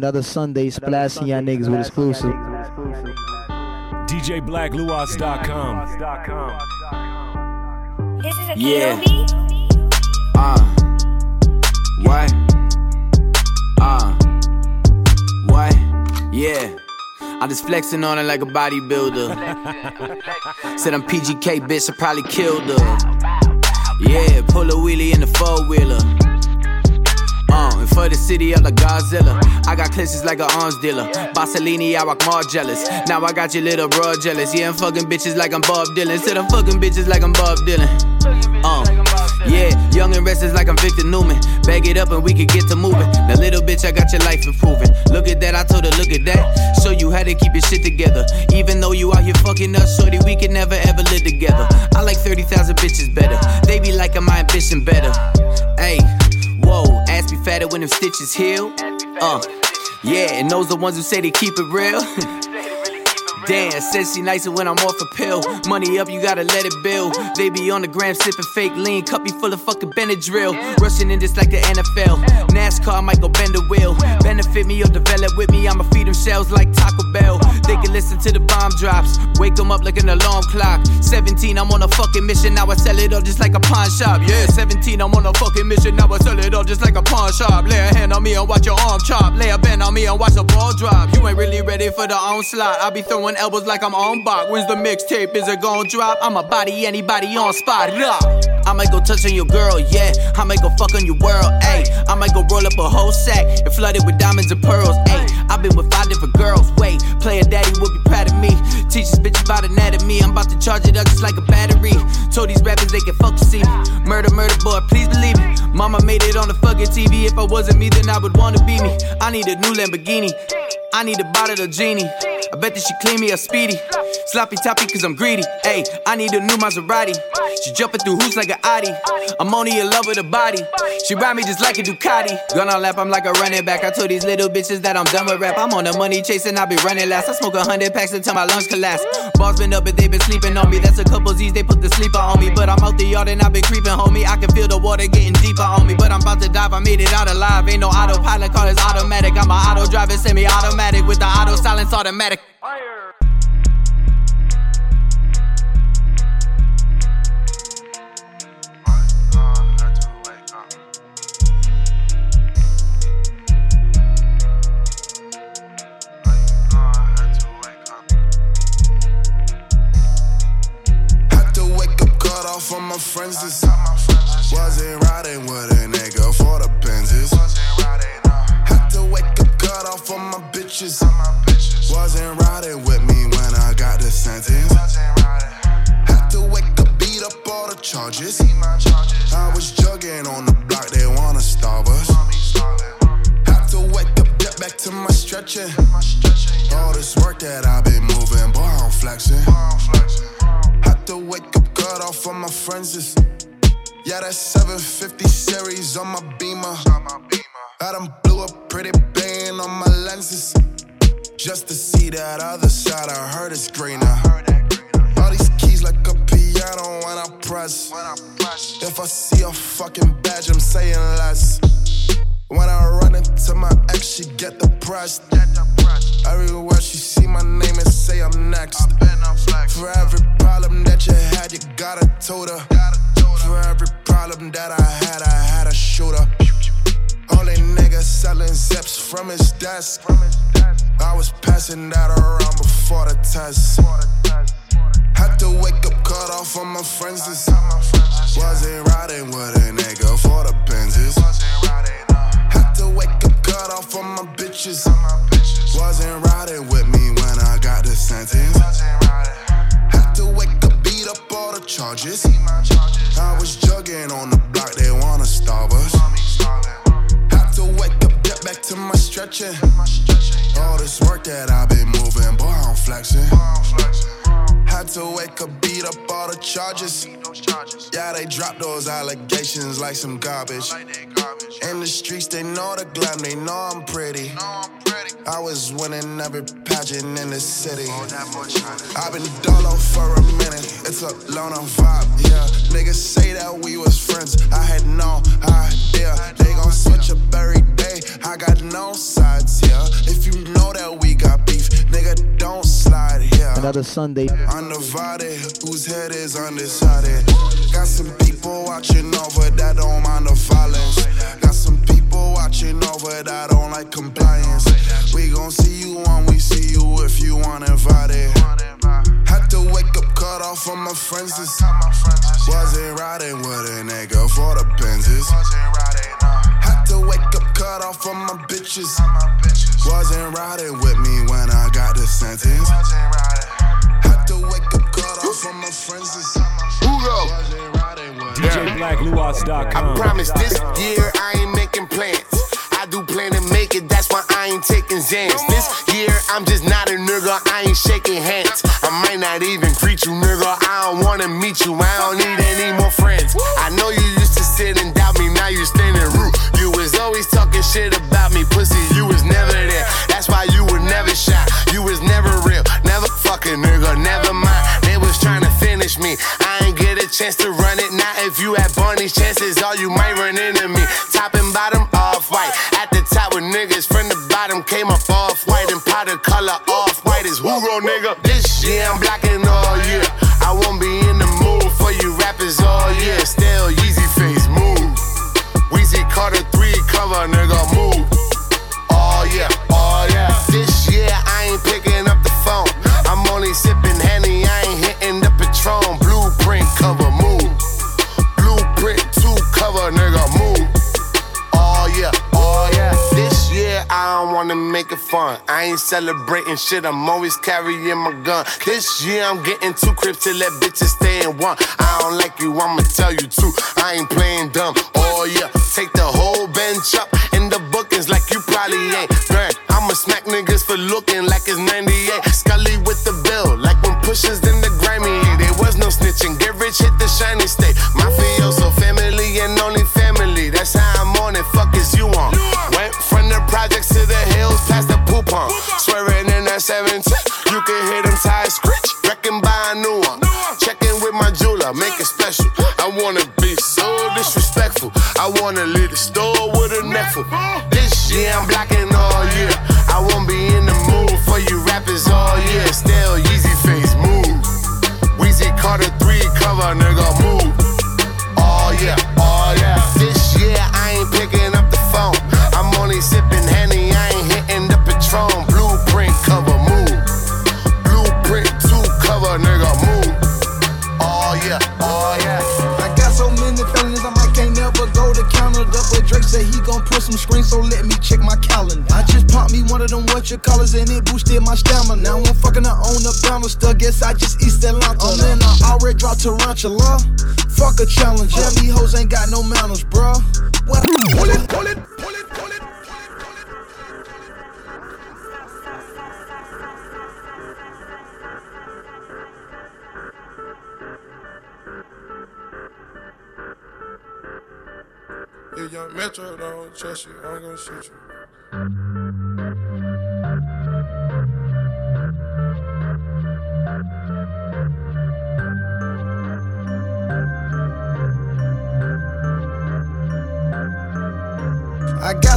Another Sunday splashing y'all niggas with exclusive. DJBLKLUOS.com. This is a Yeah. KOB? Uh. What? Uh. What? Yeah. I'm just flexing on it like a bodybuilder. Said I'm PGK, bitch, I probably killed her. Yeah, pull a wheelie in the four wheeler. For the city of like Godzilla. I got clips like an arms dealer. Bassolini, I rock more jealous. Now I got your little bro jealous. Yeah, I'm fucking bitches like I'm Bob Dylan. Said I'm fucking bitches like I'm Bob Dylan. Uh, yeah, young and restless like I'm Victor Newman. Bag it up and we could get to moving. Now, little bitch, I got your life improving. Look at that, I told her, look at that. Show you how to keep your shit together. Even though you out here fucking us, shorty, we can never ever live together. I like 30,000 bitches better. They be liking my ambition better. Hey, whoa, ass be fatter when them stitches heal. Uh, yeah, and those the ones who say they keep it real. Damn, says she nicer when I'm off a pill. Money up, you gotta let it build. They be on the gram sipping fake lean, cuppy full of fucking Benadryl. Rushing in just like the NFL. NASCAR might go bend wheel. Benefit me or develop with me, I'ma feed them shells like Taco Bell. They can listen to the bomb drops, wake them up like an alarm clock. 17, I'm on a fucking mission, now I sell it all just like a pawn shop. Yeah, 17, I'm on a fucking mission, now I sell it all just like a pawn shop. Lay a hand on me and watch your arm chop. Lay a band on me and watch the ball drop. You ain't really ready for the onslaught. I be throwing elbows like I'm on bach. When's the mixtape? Is it gon' drop? I'ma body anybody on spot. Rah. I might go touch on your girl, yeah. I might go fuck on your world, ayy. I might go roll up a whole sack and flood it with diamonds and pearls, ayy. I've been with five different girls, wait. Player daddy would be proud of me. Teach this bitch about anatomy. I'm about to charge it up just like a battery. Told these rappers they can fuck to see me. Murder, murder, boy, please believe me. Mama made it on the fucking TV. If I wasn't me, then I would wanna be me. I need a new Lamborghini. I need a bottle of genie. I bet that she clean me a speedy. Sloppy toppy cause I'm greedy. Hey, I need a new Maserati. She jumping through hoops like an Audi. I'm only in love with her body. She ride me just like a Ducati. On lap, I'm like a running back. I told these little bitches that I'm done with rap. I'm on the money chasing, I be running last. I smoke a hundred packs until my lungs collapse. Balls been up and they been sleeping on me. That's a couple Z's, they put the sleeper on me. But I'm out the yard and I been creeping, homie. I can feel the water getting deeper on me. But I'm about to dive, I made it out alive. Ain't no autopilot, call this automatic. I'm a auto driver, semi automatic with the auto silence automatic. Bitches. Wasn't riding with me when I got the sentence. Had to wake up, beat up all the charges. I was jugging on the block, they wanna starve us. Had to wake up, get back to my stretching. All this work that I've been moving, boy, I'm flexing. Had to wake up, cut off on my friends. Yeah, that 750 series on my beamer. I done blew a pretty band on my lenses. Just to see that other side, I heard it's greener. All these keys like a piano when I press. If I see a fucking badge, I'm saying less. When I run into my ex, she get depressed. Everywhere she see my name and say I'm next. For every problem that you had, you got a tutor. For every problem that I had, I had a shooter. Only nigga selling zips from his desk. Passing that around before the test. Had to wake up, cut off on my friends. This wasn't riding with a nigga for the Benzes. Had to wake up, cut off on my bitches. Wasn't riding with me when I got the sentence. Had to wake up, beat up all the charges. I was jugging on the block, they wanna starve us. Had to wake up, get back to my stretching. All this work that I've been moving, boy, I'm flexing. Had to wake up, beat up all the charges. Yeah, they drop those allegations like some garbage. In the streets, they know the glam, they know I'm pretty. I was winning every pageant in the city. I've been dolo for a minute, it's a loner vibe, yeah. Niggas say that we was friends, I had no idea. They gon' switch up every day, I got no sides, yeah. Another Sunday. Undivided, whose head is undecided. Got some people watching over that don't mind the violence. Got some people watching over that don't like compliance. We gon' see you when we see you if you uninvited. Had to wake up cut off from my friends. This wasn't riding with a nigga for the Benzes. Had to wake up cut off from my bitches. Wasn't riding with me when I got the sentence. Wake up cut off from my friends. This wasn't riding with me. DJBLKLUOS.com. I promise this year I ain't making plans. I do plan to make it, that's why I ain't taking Zans. This year I'm just not a nigga, I ain't shaking hands. I might not even greet you, nigga. I don't wanna meet you, I don't need any more friends. I know you used to sit and doubt me, now you're standing rude. You was always talking shit about me, pussy, you was never there. Chance to run it. Now if you had Barney's chances, all you might run into me. Top and bottom off white, at the top with niggas from the bottom came up off fun. I ain't celebrating shit, I'm always carrying my gun. This year I'm getting two crips to let bitches stay in one. I don't like you, I'ma tell you too. I ain't playing dumb. Oh yeah, take the whole bench up in the bookings like you probably ain't. Burn, I'ma smack niggas for looking like it's 98. Scully with the bill, like when pushes in the grimy. There was no snitching, get rich, hit the shiny state. And my stamina. Now I'm fucking her on the banister, guess I just East Atlanta. I'm in, I already dropped tarantula. Fuck a challenge, yeah, these hoes ain't got no manners, bruh. What? Pull it, pull it, pull it, pull it. If young Metro don't trust you, I'm gonna shoot you.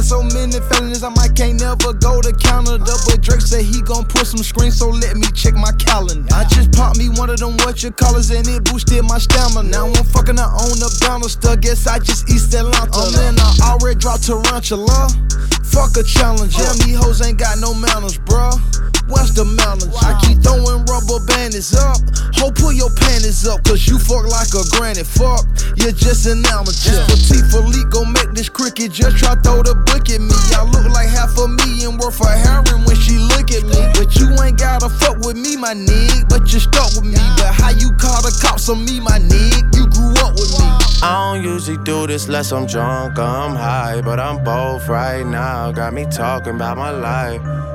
Got so many feelings, I might can't never go to Canada. But Drake said he gon' put some screens, so let me check my calendar. I just popped me one of them what you callers and it boosted my stamina. Now I'm fucking her on the banister, guess I just East Atlanta. Oh, I'm in, I already dropped tarantula. Fuck a challenge, yeah, these hoes ain't got no manners, bruh. What's the manners? I keep rubber bandits up. Ho, pull your panties up, cause you fuck like a granny. Fuck, you're just an amateur. Petit Philippe gon' make this cricket just try throw the book at me. I look like half a million worth of heroin when she look at me. But you ain't gotta fuck with me, my nig. But you stuck with me. But how you call the cops on me, my nig? You grew up with me. I don't usually do this unless I'm drunk I'm high, but I'm both right now. Got me talking about my life.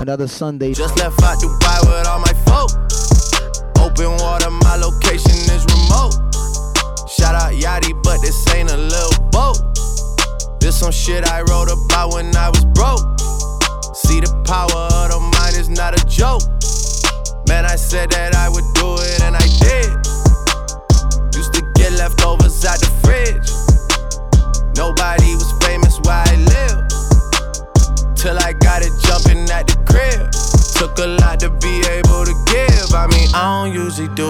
Another Sunday. Just left out Dubai with all my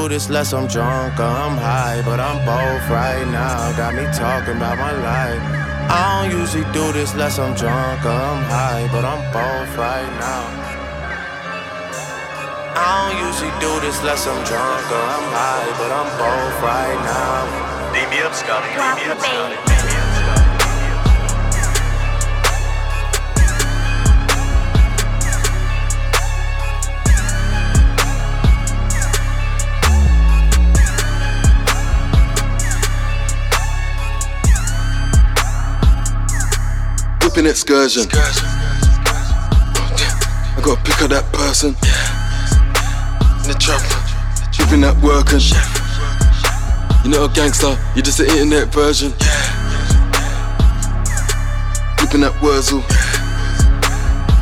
do this unless I'm drunk or I'm high, but I'm both right now. Got me talking about my life. I don't usually do this unless I'm drunk or I'm high, but I'm both right now. I don't usually do this unless I'm drunk or I'm high, but I'm both right now. Beam me up, Scotty. Drop Beam me the up, Scotty. bass. Beam me up, Scotty. Whipping excursion. I gotta pick up that person. In the trap. Whipping that working. You're not a gangster, you're just an internet version. Whipping that Wurzel.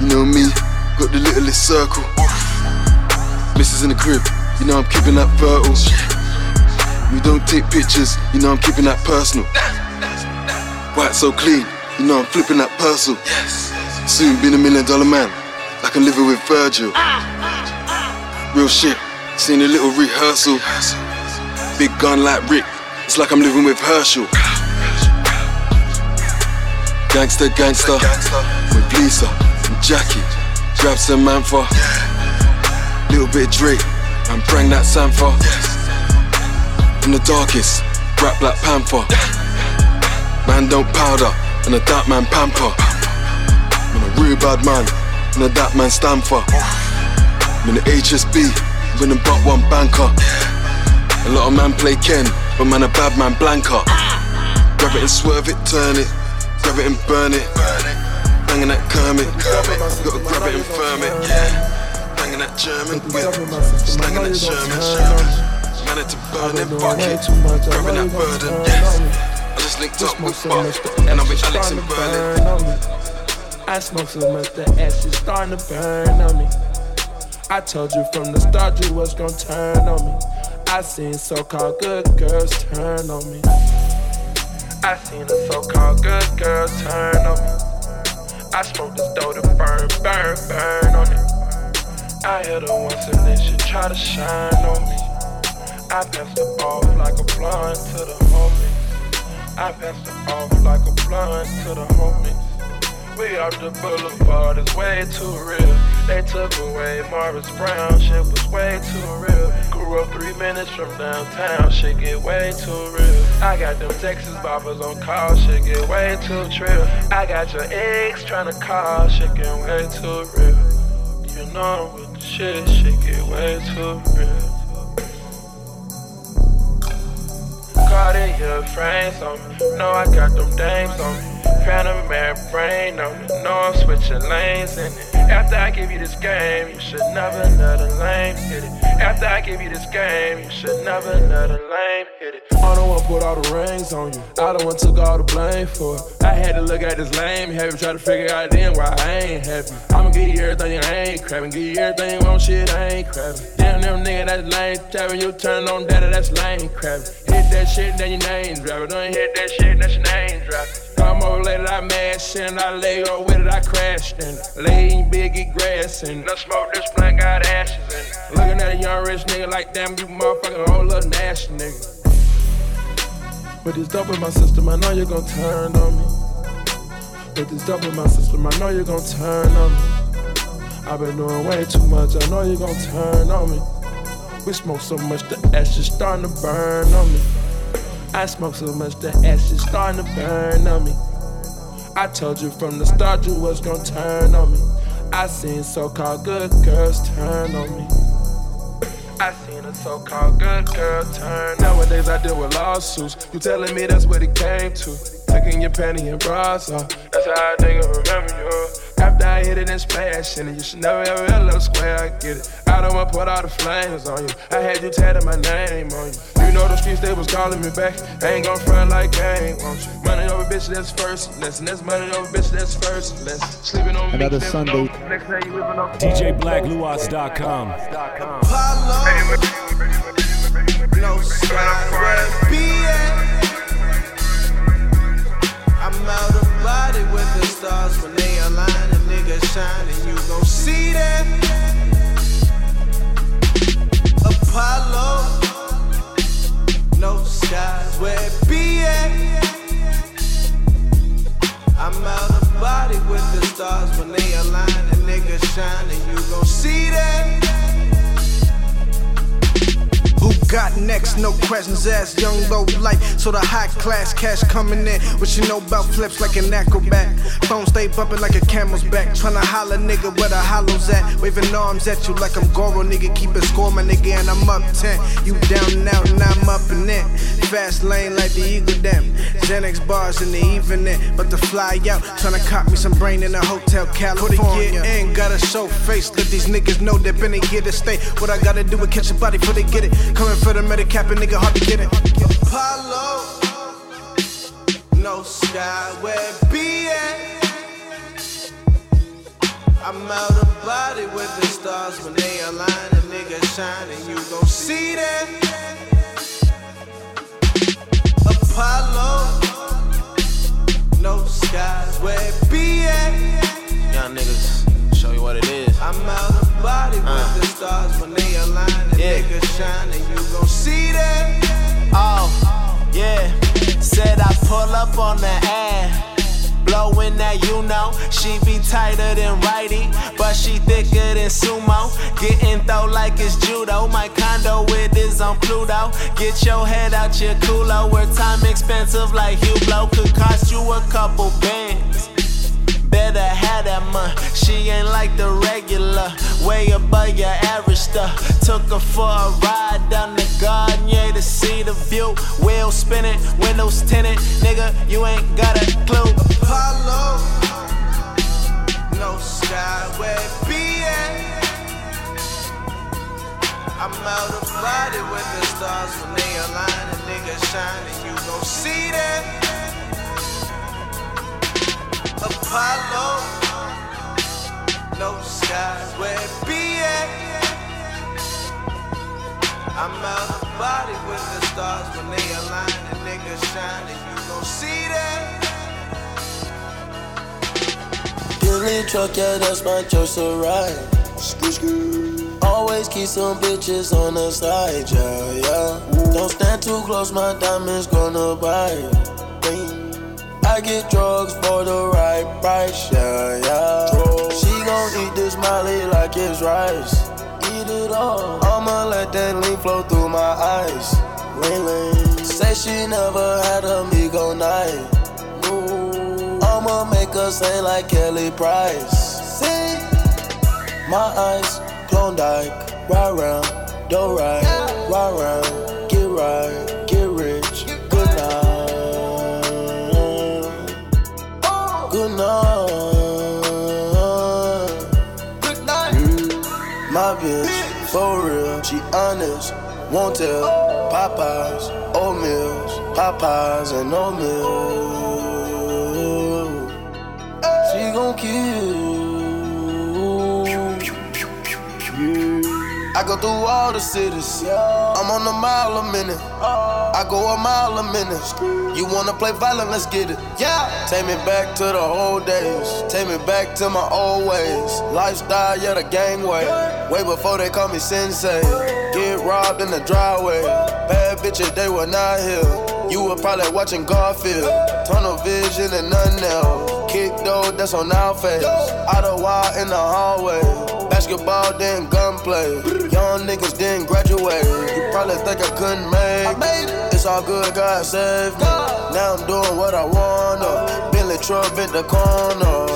You know me, got the littlest circle. Missus in the crib, you know I'm keeping that fertile. We don't take pictures, you know I'm keeping that personal. White so clean, you know I'm flipping that parcel. Yes. Soon being a million dollar man, like I'm living with Virgil. Real shit, seen a little rehearsal. Big gun like Rick, it's like I'm living with Herschel. Gangster, gangster, with Lisa and Jackie. Grab some Manfa, little bit of Drake, and bring that Sanfa. From the darkest, rap Black Panther. Man don't powder, and a dark man pamper. I'm a real bad man, and a dark man stand for. I'm in the HSB, winning but one banker. A lot of man play Ken, but man a bad man blanker. Grab it and swerve it, turn it, grab it and burn it. Banging that Kermit, gotta grab it and firm it. Banging that German whip, slanging that Sherman. Man it to burn it, bucket, grabbing that burden. I just linked up with Buck, and I'm with Alex in Berlin. I smoke so much that ash is starting to burn on me. I told you from the start you was gonna turn on me. I seen so-called good girls turn on me. I seen the so-called good girls turn on me. I smoked this dough to burn, burn, burn on it. I hit her once and then she try to shine on me. I passed the off like a blunt to the homies. I pass her off like a blunt to the homies. We off the boulevard, it's way too real. They took away Morris Brown, shit was way too real. Grew up three minutes from downtown, shit get way too real. I got them Texas boppers on call, shit get way too trill. I got your ex tryna call, shit get way too real. You know I'm with the shit, shit get way too real. Cartier frames on me. Know I got them dames on me. Panamera brain on me. Know I'm switching lanes in it. After I give you this game, you should never let a lame hit it. After I give you this game, you should never let a lame hit it. I don't want to put all the rings on you. I don't want to took all the blame for it. I had to look at this lame happy, try to figure out then why I ain't happy. I'ma give you everything I ain't crabbing. Give you everything you want, shit, I ain't crabbing. Damn, them nigga that's lame tapping. You turn on data, that's lame crabbing. Hit that shit, then your name drop it. Don't hit that shit, that's your name drop it. Over later, I and I lay over with it, I crashed in. Laying big, get grass and I smoke this plant, got ashes in. Looking at a young rich nigga like, damn, you motherfucking old little nasty nigga. With this dope in my system, I know you're gonna turn on me. With this dope in my system, I know you're gonna turn on me. I've been doing way too much, I know you're gonna turn on me. We smoke so much, the ashes starting to burn on me. I smoke so much, the ash is starting to burn on me. I told you from the start you was gonna turn on me. I seen so-called good girls turn on me. I seen a so-called good girl turn. Nowadays I deal with lawsuits. You telling me that's what it came to? Taking your panty and bras off. That's how I think I remember you. After I hit it and splash in it, you should never ever let a square. I get it. I I don't wanna put all the flames on you. I had you tatted my name on you. You know the streets, they was calling me back. I ain't gon' front like gang, won't you? Money over bitch, that's first lesson. That's money over bitch, that's first lesson. Sleeping on Another me, Sunday. Next day you living on DJBLKLUOS.com. Apollo. No sign where be stars when they align and niggas shine and you gon' see that. Apollo. No skies where it be at. I'm out of body with the stars when they align and niggas shine and you gon' see that. Got next? No questions asked. Young low light, so the high class cash coming in. What you know about flips like an acrobat? Phone stay bumping like a camel's back. Tryna holler, nigga, where the hollows at? Waving arms at you like I'm Goro, nigga. Keep it score, my nigga, and I'm up 10. You down and out, and I'm up and in it. Fast lane like the Eagle Dam. Xanax bars in the evening, but to fly out, tryna cop me some brain in a hotel, California. Put a in, gotta show face. Let these niggas know they've been here to stay. What I gotta do is catch a body before they get it. Coming for the medicap, and nigga, hard to get it. Apollo, no sky where be at. I'm out of body with the stars when they align and niggas shine, and you gon' see that. Apollo, no skies where be at. Young niggas, show you what it is. I'm out of body with uh. the stars when they align and Yeah. niggas shine, and you gon' see that. Oh, yeah. Said I pull up on the ad. Blowing that you know. She be tighter than righty, but she thicker than sumo. Getting though like it's judo. My condo with is on Pluto. Get your head out your culo. Where time expensive like Hublot could cost you a couple bands. Better have that money. She ain't like the regular, way above your average stuff. Took her for a ride down the garden, yeah, to see the view. Wheel spinning, windows tinted, nigga, you ain't got a clue. Apollo, no sky where it. I'm out of body with the stars when they align and niggas shine, and you gon' see that. Apollo, no skies where it be at. I'm out of body with the stars when they align and niggas shine, and you gon' see that. Bentley truck, yeah, that's my choice to ride. Always keep some bitches on the side, yeah, yeah. Don't stand too close, my diamonds gonna bite. I get drugs for the right price, yeah, yeah. She gon' eat this molly like it's rice. Eat it all. I'ma let that lean flow through my eyes. Lean, lean. Say she never had a Migo night. I'ma make her sing like Kelly Price. See? My eyes, Klondike, ride round, do right, ride round, get right, My bitch, for real, she honest, won't tell. Popeyes, oatmeals, Popeyes and oatmeal. She gon' kill. I go through all the cities. I'm on a mile a minute. I go a mile a minute. You wanna play violent? Let's get it. Yeah. Take me back to the old days. Take me back to my old ways. Lifestyle, yeah, the gang way. Way before they call me sensei. Get robbed in the driveway. Bad bitches, they were not here. You were probably watching Garfield. Tunnel vision and nothing else. Kick though, that's on our face. Out of wild in the hallway. Basketball, then gunplay. Young niggas didn't graduate. You probably think I couldn't make it. It's all good, God saved me. Now I'm doing what I wanna. Bentley truck in the corner.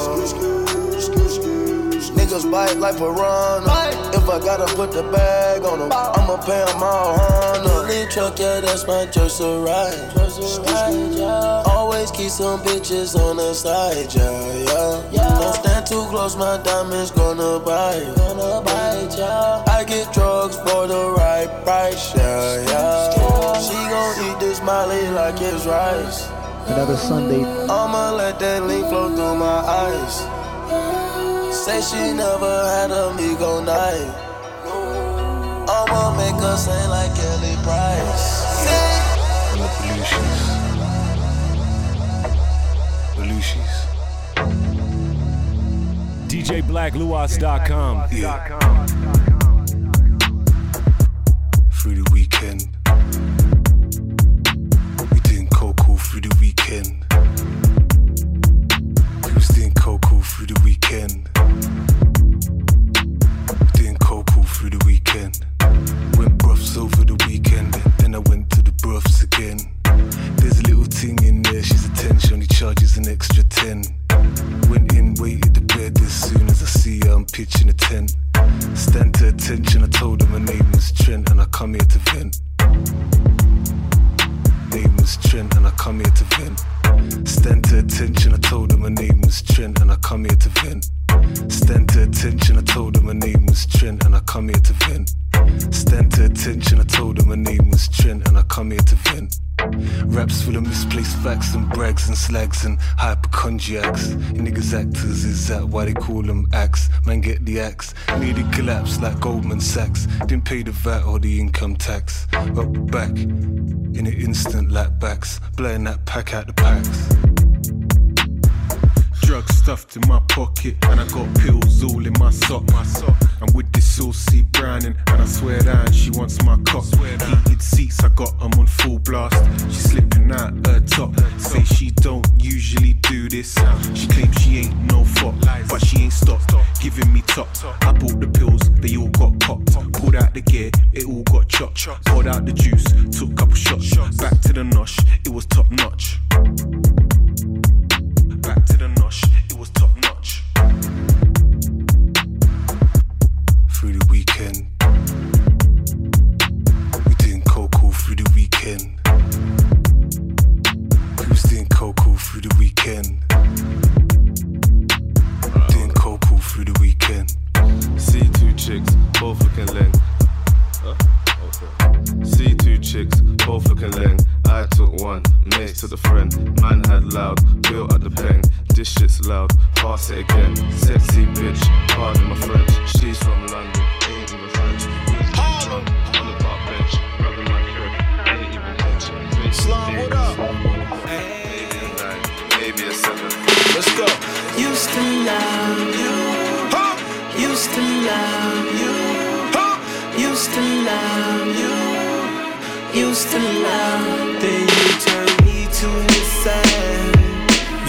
Niggas bite like piranha. If I gotta put the bag on them, I'ma pay them all Honda. Bentley truck, yeah, that's my just a ride. Just a ride yeah. Always keep some bitches on the side, yeah, yeah. Don't stand too close, my diamonds gonna bite. Gonna bite, yeah. I get drugs for the right price, yeah, yeah. yeah. She gon' eat this Molly like it's rice. Another Sunday. I'ma let that lean flow through my eyes. Say she never had a Migo night. I'ma make her sing like it. Price. And the Belushi's. Belushi's. DJBLKLUOS.com. Yeah. Through the weekend. I come here to vent. Stand to attention, I told her my name was Trent and I come here to vent. Stand to attention, I told her my name was Trent and I come here to vent. Stand to attention, I told her my name was Trent and I come here to vent. Raps full of misplaced facts and brags and slags and hypochondriacs. Niggas actors, is that why they call them acts? Man, get the axe. Nearly collapsed like Goldman Sachs. Didn't pay the VAT or the income tax. Up back in an instant like backs. Blowing that pack out the packs. Drugs stuffed in my pocket, and I got pills all in my sock. My sock. I'm with this saucy browning, and I swear down she wants my cock. Heated seats, I got got 'em on full blast. She slipping out her top. Say she don't usually do this. She claims she ain't no fuck, but she ain't stopped giving me top. I bought the pills, they all got popped. Pulled out the gear, it all got chopped. Poured out the juice, took a couple shots. Back to the nosh, it was top notch.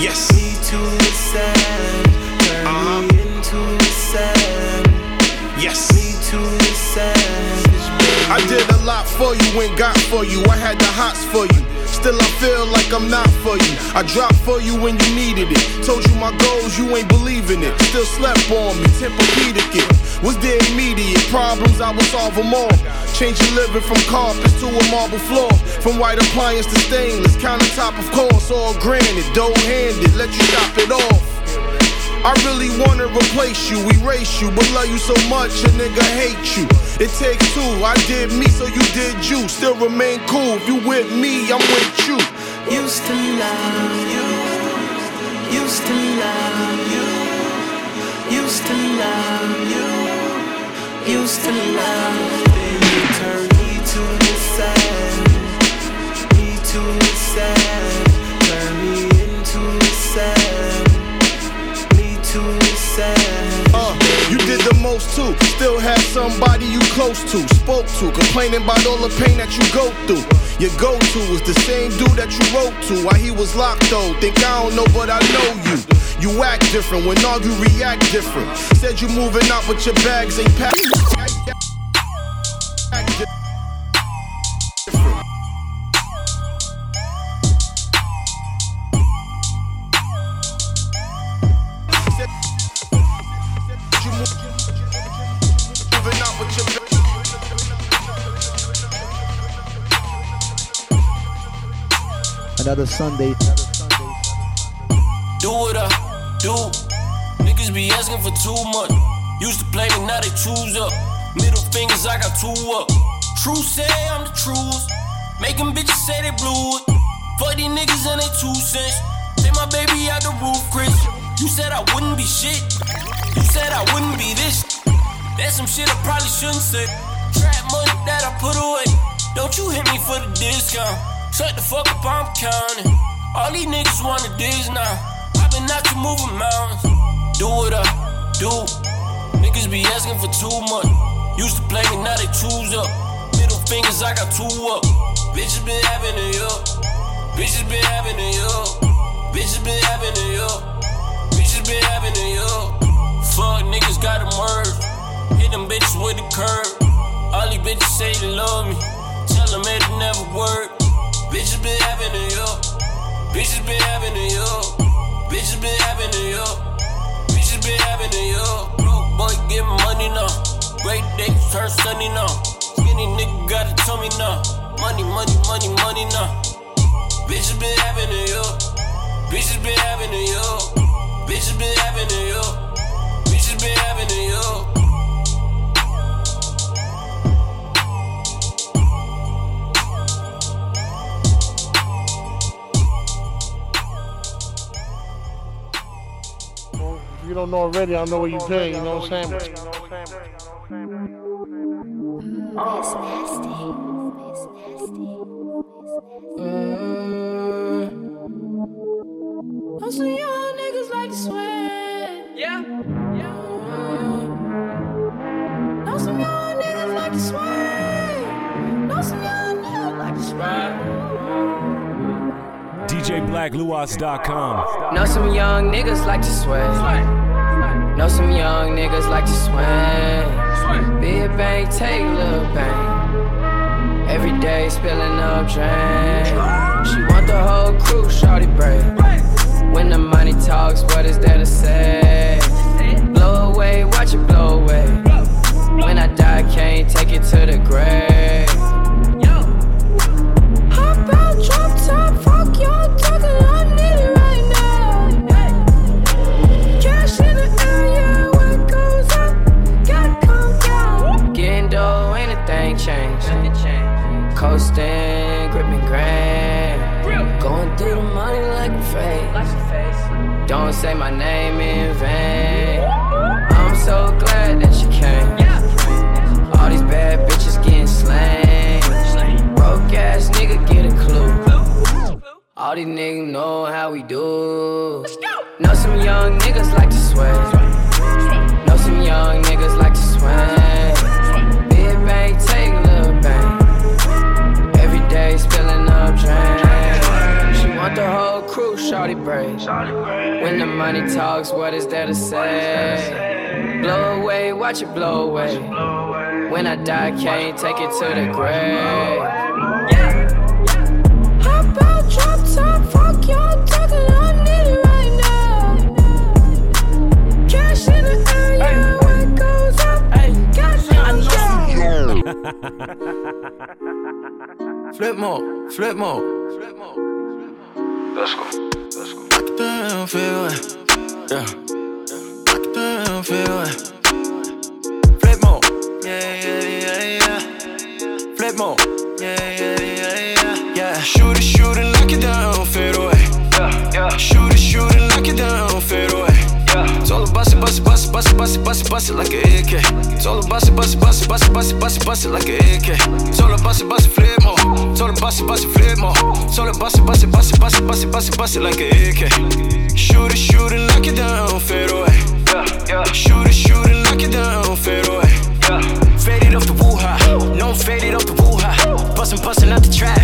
Yes. Me to a sad. Turn me into a. Uh-huh. Yes. Me to a. I did a lot for you and got for you. I had the hots for you. Still, I feel like I'm not for you. I dropped for you when you needed it. Told you my goals, you ain't believing it. Still slept on me, Tempur-Pedic it. Was there immediate problems? I would solve them all. Changing living from carpet to a marble floor. From white appliance to stainless. Countertop, of course, all granite. Dough handed, let you chop it off. I really wanna replace you, erase you, but love you so much a nigga hate you. It takes two, I did me, so you did you. Still remain cool. If you with me, I'm with you. Used to love you. Used to love you. Used to love you. Used to love. Then you turned me to the sad. Me to the. Sad. Uh, you did the most too. Still had somebody you close to, spoke to, complaining about all the pain that you go through. Your go-to was the same dude that you wrote to. Why he was locked though? Think I don't know, but I know you. You act different when all you react different. Said you moving out, but your bags ain't packed. Another Sunday. Do what I do. Niggas be asking for too much. Used to play me, now they choose up. Middle fingers, I got two up. True say I'm the truest. Making bitches say they blew it. Fuck these niggas and they two cents. Take my baby out the roof, Chris. You said I wouldn't be shit. You said I wouldn't be this. That's some shit I probably shouldn't say. Trap money that I put away. Don't you hit me for the discount. Shut the fuck up, I'm counting. All these niggas wanna diss now. I've been out to moving mountains. Do what I do. Niggas be asking for too much. Used to play me, now they choose up. Middle fingers, I got two up. Bitches been having it up. Bitches been having it up. Bitches been having it up. Bitches been having it up. Fuck niggas got them merge. Hit them bitches with the curb. All these bitches say they love me. Tell them it never work. Bitches been having it up. Bitches been having it up. Bitches been having it up. Bitches been having it up. Broke boy get money now. Great days turn sunny now. Skinny nigga got a tummy now. Money, money, money, money now. Bitches been having it up. Bitches been having it up. Bitches been having it up. Bitches been having it up. You don't know already, I know where you pay, you know what I'm saying? Know some young niggas like to sweat. Yeah, yeah. Know some young niggas like to sweat. Know some young niggas like to sweat. DJBLKLUOS.com. Know some young niggas like to sweat. Know some young niggas like to swing. Big bang, take little bang. Every day spilling up drain. The whole crew, shorty break. When the money talks, what is there to say? Blow away, watch it blow away. When I die, can't take it to the grave. Hop out, drop top, fuck y'all talking, I need it right now. Cash in the air, yeah, what goes up, gotta come down. Flip mode, flip mode. Let's go. Let's go. It down, feel it. Yeah. It down, feel it. Flip mode. Yeah, yeah, yeah, yeah. Flip mode. Yeah, yeah, yeah, yeah. Yeah. Shoot it, shoot it, knock it down, fade away. Yeah, yeah. Shoot it, shoot it, knock it down, fade away. Yeah. It's all about it, bust it, bust it, bust it, bust it, bust it, bust it like an AK. It's all about it, bust it, bust it, bust it, bust it, bust it, bust it like an AK. It's all about it, bust it, flip all about bust it, bust it, flip more. It's all bust it, bust it, bust it, bust it, bust it, bust it, bust it like an AK. Shoot it, shoot it, knock it down, fade away. Yeah. Shoot it, shoot it, knock it down, fade away. Yeah. Faded off the woo-ha, no I'm faded off the woo-ha. Bustin', bustin' out the trap,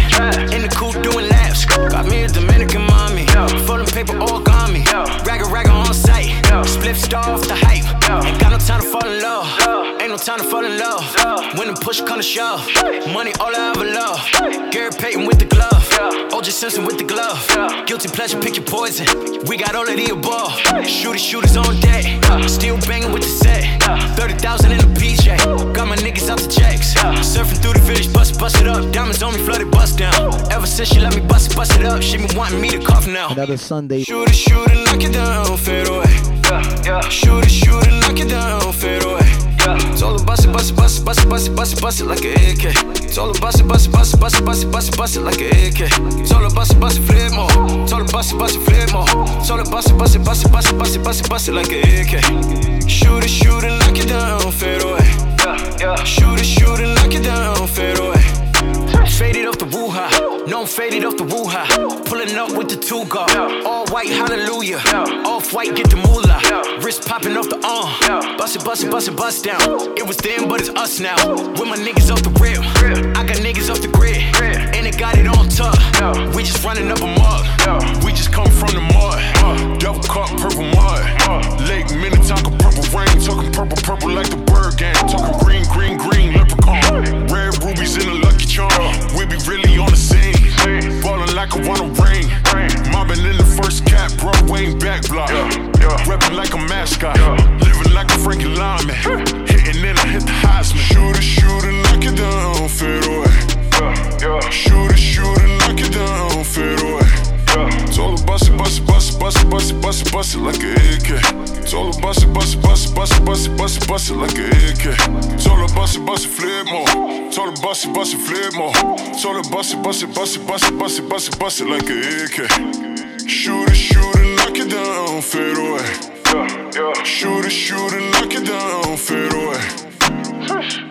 in the coupe doing laps. Got me a Dominican mommy, full of paper origami. Ragga ragga on site, split star off the hype. Ain't got no time to fall in love, no time to fall in love. When the push come to shove, money all I ever love. Gary Payton with the glove, OJ Simpson with the glove. Guilty pleasure, pick your poison. We got all of the above. Shooters, shooters on deck, still banging with the set. 30,000 in the PJ, got my niggas out the checks. Surfing through the village, bust, bust it up. Diamonds on me, flooded, bust down. Ever since she let me bust it, bust it up, she been wanting me to cough now. Another Sunday. Shoot it, shoot it, knock it down, fade away. Yeah, yeah. Shoot it, shoot it, knock it down, Yeah. It's all about it, bust it, bust it, bust it, bust it, bust it, bust it like a AK. Told her bust it, bust it, bust it, bust it, bust it, bust it, bust it like a AK. Told her bust it, bust it, flip more. Told her bust it, bust it, flip more. Told her bust it, bust it, bust it, bust it, bust it, bust it, bust it like a AK. Shoot it, shoot it, knock it down, fade away. Shoot it, shoot it, knock it down, fade away. Faded off the woo-ha, no I'm faded off the woo-ha. Pulling up with the two guard, all white, hallelujah. Off white, get the moolah. Wrist popping off the arm, bust it, bust it, bust it, bust down. It was them, but it's us now. With my niggas off the rip, I got niggas off the grid, and they got it on top. We just running up a mug, we just come from the mud. Double cup, purple mud. Lake Minnetonka, purple rain, talking purple, purple like the bird game. Talking green, green, green, leprechaun. Red rubies in the lucky charm. We be really on the scene. Ballin' like a wanna ring. Mobbing in the first cap, Broadway back block. Yeah. Yeah. Reppin' like a mascot. Living like a Frankie Lymon. Hitting in, I hit the Heisman. Shoot it, shoot it, knock it down, fade away. Shoot it, shoot it, knock it down, fade away. Told her bust it, bust it, bust it, bust it, bust it, bust it, bust it like a AK. Told her bust it, bust it, bust it, bust it, bust it, bust it, bust it like a AK. Told her bust it, bust it, flipmode. Told her bust it, bust it, flipmode. Told her bust it, bust it, bust it, bust it, bust it, bust it, bust it like a AK. Shoot it, shoot it, knock it down, fade away. Shoot it, shoot it, knock it down, fade away.